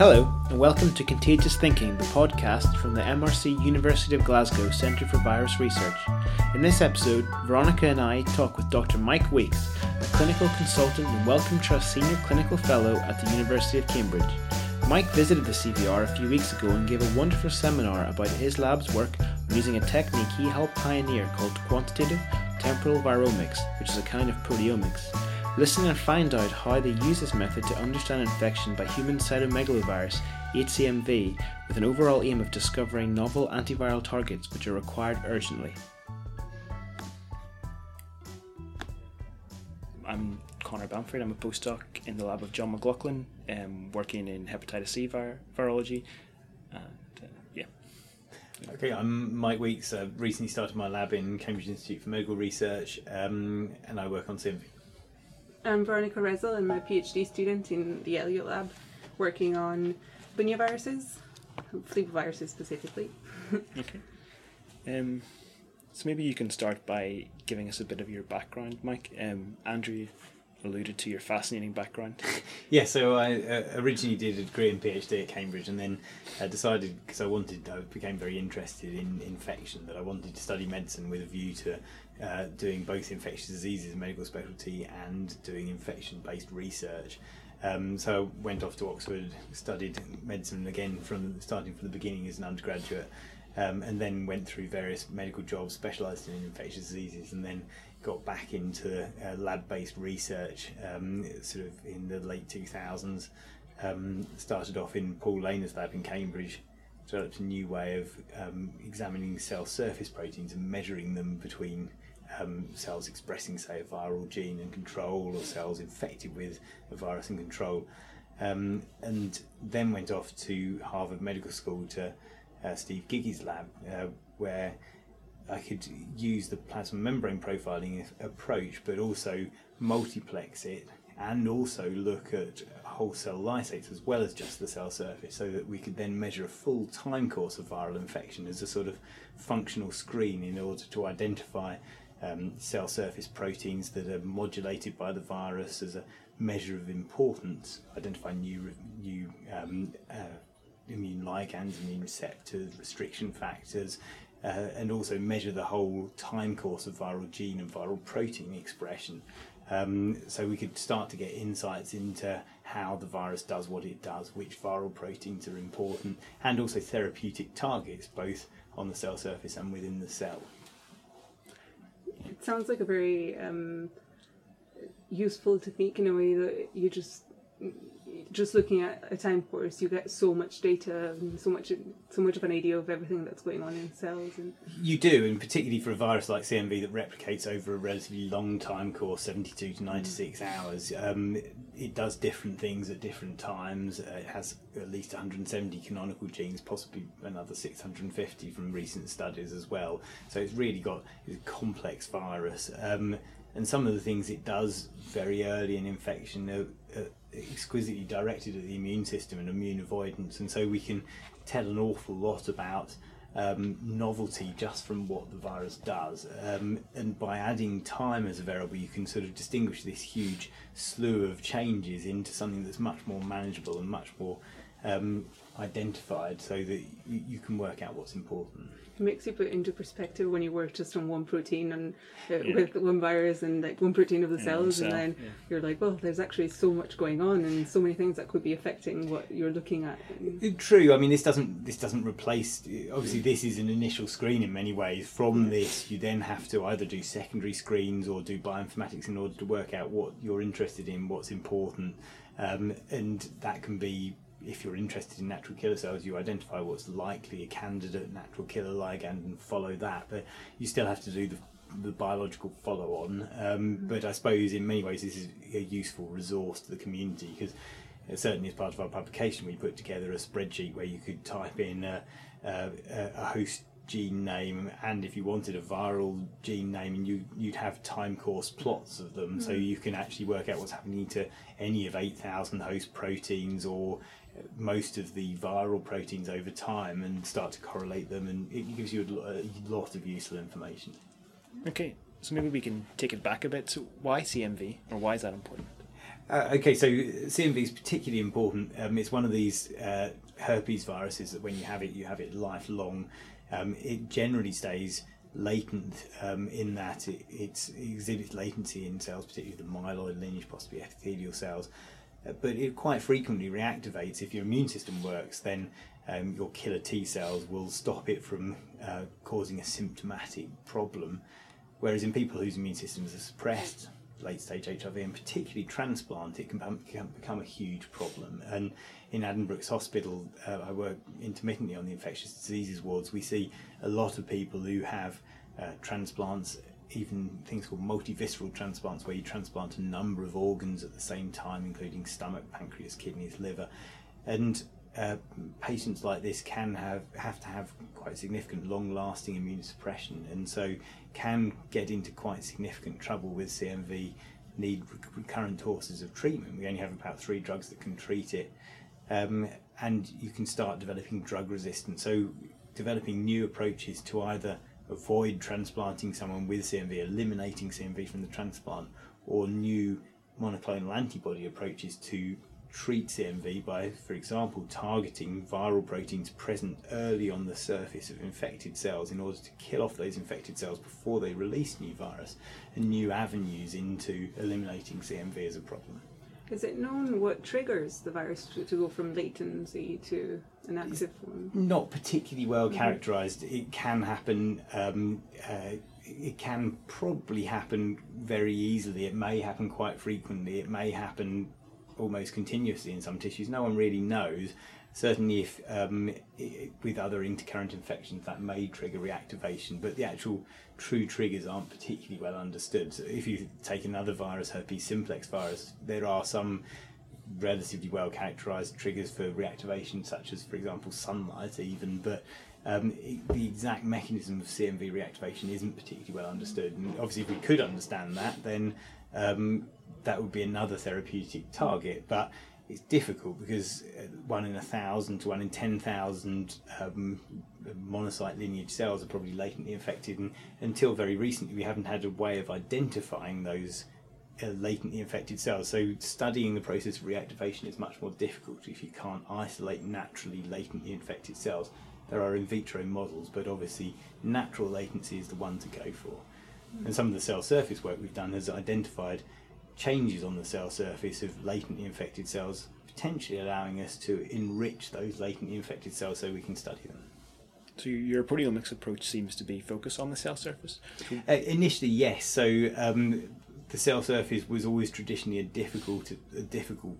Hello, and welcome to Contagious Thinking, the podcast from the MRC University of Glasgow Centre for Virus Research. In this episode, Veronica and I talk with Dr. Mike Weeks, a clinical consultant and Wellcome Trust Senior Clinical Fellow at the University of Cambridge. Mike visited the CVR a few weeks ago and gave a wonderful seminar about his lab's work on using a technique he helped pioneer called quantitative temporal viromics, which is a kind of proteomics. Listen and find out how they use this method to understand infection by human cytomegalovirus, HCMV, with an overall aim of discovering novel antiviral targets which are required urgently. I'm Connor Bamford. I'm a postdoc in the lab of John McLaughlin, um, working in hepatitis C vir- virology. And uh, yeah. Okay, I'm Mike Weeks. I recently started my lab in Cambridge Institute for Medical Research, um, and I work on CMV. I'm Veronica Rezel. I'm a PhD student in the Elliott Lab, working on bunyaviruses, flevoviruses specifically. Okay. Um, so maybe you can start by giving us a bit of your background, Mike. Um, Andrew alluded to your fascinating background. Yeah, so I uh, originally did a degree in PhD at Cambridge, and then uh, decided because I wanted, I became very interested in infection that I wanted to study medicine with a view to uh, doing both infectious diseases medical specialty and doing infection-based research. Um, so I went off to Oxford, studied medicine again from starting from the beginning as an undergraduate, um, and then went through various medical jobs, specialised in infectious diseases, and then got back into uh, lab-based research um, sort of in the late 2000s. Um, started off in Paul Lehner's lab in Cambridge, developed a new way of um, examining cell surface proteins and measuring them between um, cells expressing, say, a viral gene and control, or cells infected with a virus and control. Um, and then went off to Harvard Medical School to uh, Steve Giggy's lab, uh, where I could use the plasma membrane profiling approach, but also multiplex it and also look at whole cell lysates as well as just the cell surface, so that we could then measure a full time course of viral infection as a sort of functional screen in order to identify um, cell surface proteins that are modulated by the virus as a measure of importance, identify new new um, uh, immune ligands, immune receptors, restriction factors, uh, and also measure the whole time course of viral gene and viral protein expression. Um, so we could start to get insights into how the virus does what it does, which viral proteins are important, and also therapeutic targets, both on the cell surface and within the cell. It sounds like a very um, useful technique in a way that you just just looking at a time course, you get so much data and so much so much of an idea of everything that's going on in cells. And You do, and particularly for a virus like CMV that replicates over a relatively long time course, 72 to 96 hours, um, it does different things at different times. Uh, it has at least 170 canonical genes, possibly another 650 from recent studies as well. So it's really got it's a complex virus. Um, and some of the things it does very early in infection are, are exquisitely directed at the immune system and immune avoidance, and so we can tell an awful lot about um, novelty just from what the virus does. Um, and by adding time as a variable, you can sort of distinguish this huge slew of changes into something that's much more manageable and much more um, identified, so that you, you can work out what's important. it makes you put into perspective when you work just on one protein and uh, with one virus and like one protein of the Yeah, cells, and then yeah. you're like, well, there's actually so much going on and so many things that could be affecting what you're looking at. True. I mean, this doesn't this doesn't replace. Obviously, this is an initial screen in many ways. From this, you then have to either do secondary screens or do bioinformatics in order to work out what you're interested in, what's important, um, and that can be. If you're interested in natural killer cells, you identify what's likely a candidate natural killer ligand and follow that. But you still have to do the, the biological follow on. Um, but I suppose in many ways this is a useful resource to the community because certainly as part of our publication we put together a spreadsheet where you could type in a, a, a host gene name and if you wanted a viral gene name and you you'd have time course plots of them so you can actually work out what's happening to any of 8000 host proteins or most of the viral proteins over time and start to correlate them and it gives you a a lot of useful information Okay, so maybe we can take it back a bit. So why CMV, or why is that important? Uh, okay, so CMV is particularly important. Um, it's one of these uh, herpes viruses that when you have it, you have it lifelong. Um, it generally stays latent um, in that it, it exhibits latency in cells, particularly the myeloid lineage, possibly epithelial cells. Uh, but it quite frequently reactivates. If your immune system works, then um, your killer T cells will stop it from uh, causing a symptomatic problem. Whereas in people whose immune systems are suppressed, late stage HIV and particularly transplant, it can become, a huge problem. And in Addenbrooke's Hospital, uh, I work intermittently on the infectious diseases wards. We see a lot of people who have uh, transplants, even things called multivisceral transplants, where you transplant a number of organs at the same time, including stomach, pancreas, kidneys, liver. And uh, patients like this can have have to have quite significant long-lasting immune suppression, and so can get into quite significant trouble with CMV. Need recurrent courses of treatment. We only have about three drugs that can treat it, um, and you can start developing drug resistance. So, developing new approaches to either avoid transplanting someone with CMV, eliminating CMV from the transplant, or new monoclonal antibody approaches to treat CMV by, for example, targeting viral proteins present early on the surface of infected cells in order to kill off those infected cells before they release new virus and new avenues into eliminating CMV as a problem. Is it known what triggers the virus to, to go from latency to an active form? Not particularly well mm-hmm. characterized. It can happen. Um, uh, it can probably happen very easily. It may happen quite frequently. It may happen almost continuously in some tissues. No one really knows. Certainly, if um, with other intercurrent infections, that may trigger reactivation, but the actual true triggers aren't particularly well understood. So if you take another virus, herpes simplex virus, there are some relatively well characterized triggers for reactivation, such as, for example, sunlight, even, but um, the exact mechanism of CMV reactivation isn't particularly well understood. And obviously, if we could understand that, then um, that would be another therapeutic target. But it's difficult because uh, one in a thousand to one in ten thousand um, monocyte lineage cells are probably latently infected, and until very recently, we haven't had a way of identifying those uh, latently infected cells. So studying the process of reactivation is much more difficult if you can't isolate naturally latently infected cells. There are in vitro models, but obviously natural latency is the one to go for. And some of the cell surface work we've done has identified changes on the cell surface of latently infected cells, potentially allowing us to enrich those latently infected cells so we can study them. So your proteomics approach seems to be focused on the cell surface. Uh, initially, yes. So um, the cell surface was always traditionally a difficult, a difficult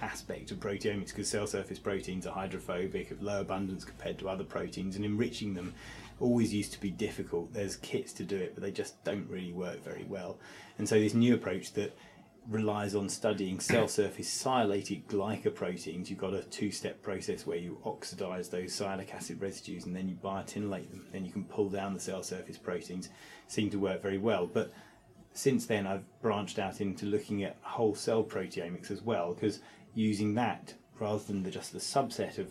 aspect of proteomics because cell surface proteins are hydrophobic, of low abundance compared to other proteins, and enriching them always used to be difficult. There's kits to do it, but they just don't really work very well. And so this new approach that relies on studying cell surface sialylated glycoproteins. You've got a two-step process where you oxidize those sialic acid residues and then you biotinylate them. Then you can pull down the cell surface proteins. Seem to work very well. But since then, I've branched out into looking at whole cell proteomics as well, because using that rather than the, just the subset of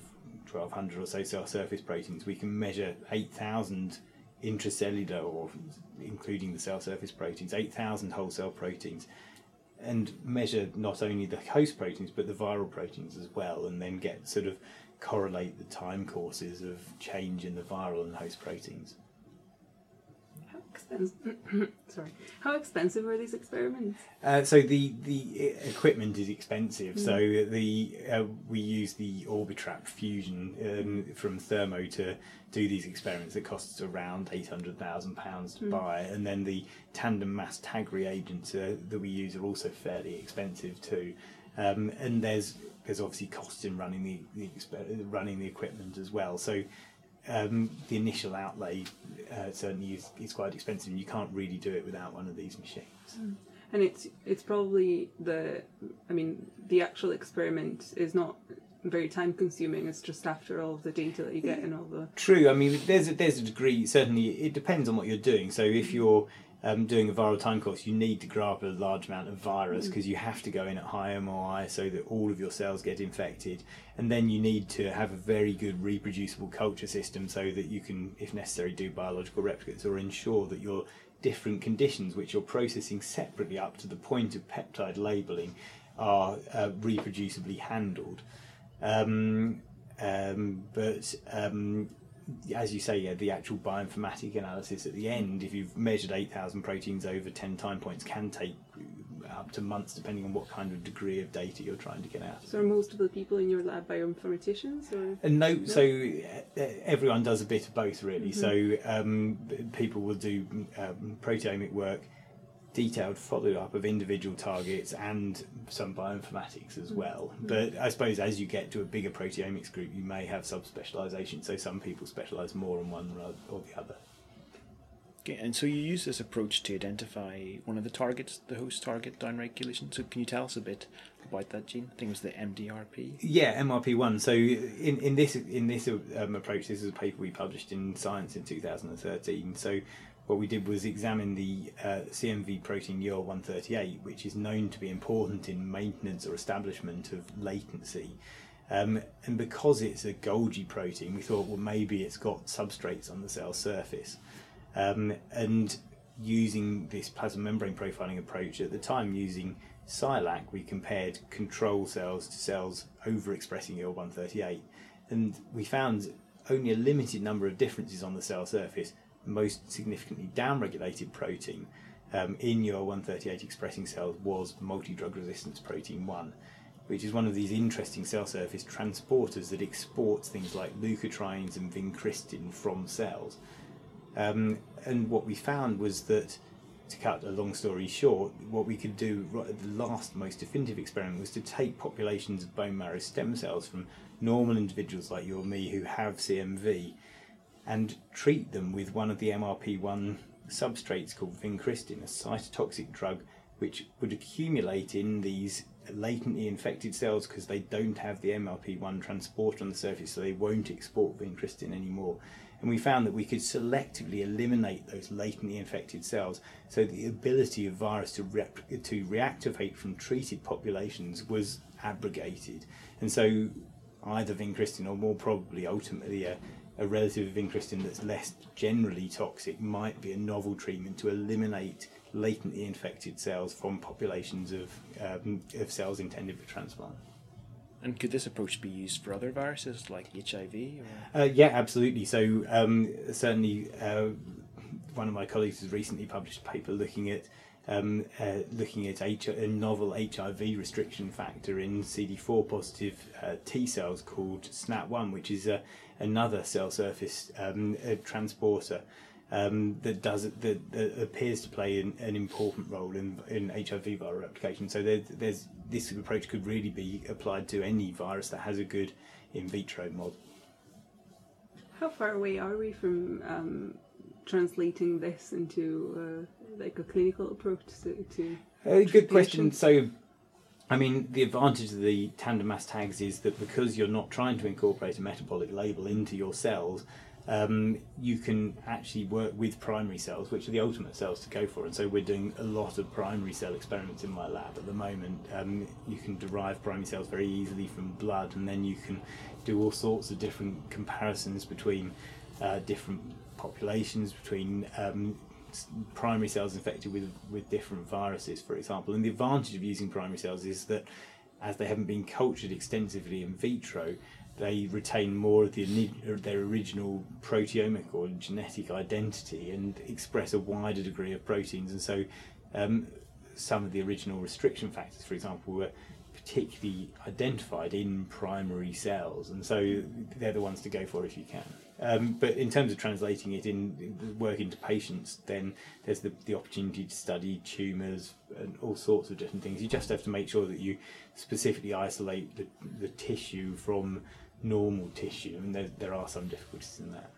1200 or so cell surface proteins, we can measure 8,000 intracellular, or including the cell surface proteins, 8,000 whole cell proteins and measure not only the host proteins but the viral proteins as well, and then get sort of correlate the time courses of change in the viral and host proteins expensive? Sorry, how expensive are these experiments? Uh, so the the equipment is expensive. Mm. So the uh, we use the Orbitrap fusion um, from Thermo to do these experiments. It costs around eight hundred thousand pounds to mm. buy, and then the tandem mass tag reagents uh, that we use are also fairly expensive too. Um, and there's there's obviously costs in running the, the running the equipment as well. So um, the initial outlay uh, certainly is, is, quite expensive, and you can't really do it without one of these machines. Mm. And it's it's probably the I mean the actual experiment is not very time consuming. It's just after all of the data that you get and all the true. I mean, there's a, there's a degree. Certainly, it depends on what you're doing. So if you're um, doing a viral time course, you need to grow up a large amount of virus because mm. you have to go in at high MOI so that all of your cells get infected. And then you need to have a very good reproducible culture system so that you can, if necessary, do biological replicates or ensure that your different conditions, which you're processing separately up to the point of peptide labeling, are uh, reproducibly handled. Um, um, but um, as you say, yeah, the actual bioinformatic analysis at the end, if you've measured 8,000 proteins over 10 time points, can take up to months depending on what kind of degree of data you're trying to get out. So are most of the people in your lab bioinformaticians or And no, so everyone does a bit of both really. So um, people will do um, proteomic work, detailed follow up of individual targets, and some bioinformatics as well. But I suppose as you get to a bigger proteomics group, you may have subspecialization. So some people specialize more on one or the other. Okay, and so you use this approach to identify one of the targets, the host target downregulation. So can you tell us a bit about that gene? I think it was the MDRP. Yeah, MRP one. So in, in this in this um, approach, this is a paper we published in Science in 2013. So what we did was examine the uh, CMV protein UR138, which is known to be important in maintenance or establishment of latency. Um, and because it's a Golgi protein, we thought, well, maybe it's got substrates on the cell surface. Um, and using this plasma membrane profiling approach at the time, using SILAC, we compared control cells to cells overexpressing IL-138, and we found only a limited number of differences on the cell surface. Most significantly downregulated protein um, in your 138 expressing cells was multi-drug resistance protein 1, which is one of these interesting cell surface transporters that exports things like leukotrienes and vincristin from cells. Um, and what we found was that, to cut a long story short, what we could do, right at the last most definitive experiment, was to take populations of bone marrow stem cells from normal individuals like you or me who have CMV and treat them with one of the MRP1 substrates called vincristin, a cytotoxic drug which would accumulate in these latently infected cells because they don't have the MRP1 transporter on the surface, so they won't export vincristin anymore. And we found that we could selectively eliminate those latently infected cells, so the ability of virus to, rep- to reactivate from treated populations was abrogated. And so either vincristin or more probably ultimately a, a relative of vincristin that's less generally toxic might be a novel treatment to eliminate latently infected cells from populations of, um, of cells intended for transplant. And could this approach be used for other viruses like HIV? Or? Uh, yeah, absolutely. So um, certainly, uh, one of my colleagues has recently published a paper looking at um, uh, looking at H- a novel HIV restriction factor in CD4 positive uh, T cells called SNAP1, which is a, another cell surface um, a transporter. Um, that does that, that appears to play an, an important role in, in HIV viral replication. So there, there's this approach could really be applied to any virus that has a good in vitro model. how far away are we from um, translating this into uh, like a clinical approach to, to Uh, good question. patients? So, I mean, the advantage of the tandem mass tags is that because you're not trying to incorporate a metabolic label into your cells, um, you can actually work with primary cells, which are the ultimate cells to go for. And so we're doing a lot of primary cell experiments in my lab at the moment. Um, you can derive primary cells very easily from blood, and then you can do all sorts of different comparisons between uh, different populations, between um, primary cells infected with, with different viruses, for example. And the advantage of using primary cells is that as they haven't been cultured extensively in vitro, they retain more of the, their original proteomic or genetic identity and express a wider degree of proteins. And so um, some of the original restriction factors, for example, were particularly identified in primary cells, and so they're the ones to go for if you can. Um, but in terms of translating it in in work into patients, then there's the, the opportunity to study tumours and all sorts of different things. You just have to make sure that you specifically isolate the, the tissue from normal tissue, and there, there are some difficulties in that.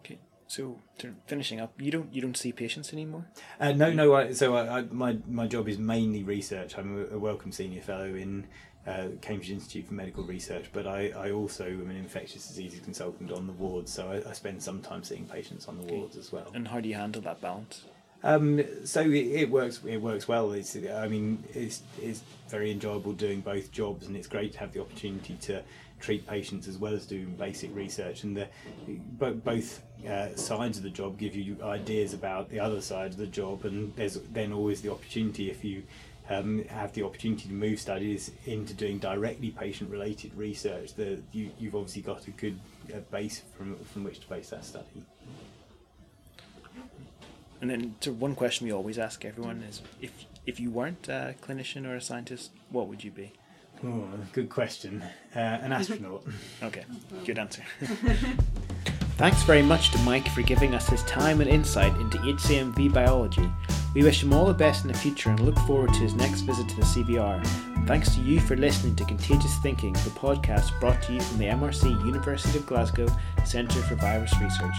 Okay, so to finishing up, you don't you don't see patients anymore. Uh, no, no. I, so I, I, my my job is mainly research. I'm a, a Wellcome Senior Fellow in uh, Cambridge Institute for Medical Research, but I, I also am an infectious diseases consultant on the wards. So I, I spend some time seeing patients on the wards as well. And how do you handle that balance? Um, so it, it works. It works well. It's, I mean, it's it's very enjoyable doing both jobs, and it's great to have the opportunity to treat patients as well as doing basic research. And the, bo- both uh, sides of the job give you ideas about the other side of the job, and there's then always the opportunity if you um, have the opportunity to move studies into doing directly patient-related research, the, you, you've obviously got a good uh, base from from which to base that study. And then, to one question we always ask everyone is, if if you weren't a clinician or a scientist, what would you be? Oh, good question. Uh, an astronaut. Okay, good answer. Thanks very much to Mike for giving us his time and insight into HCMV biology. We wish him all the best in the future and look forward to his next visit to the CVR. Thanks to you for listening to Contagious Thinking, the podcast brought to you from the MRC University of Glasgow Centre for Virus Research.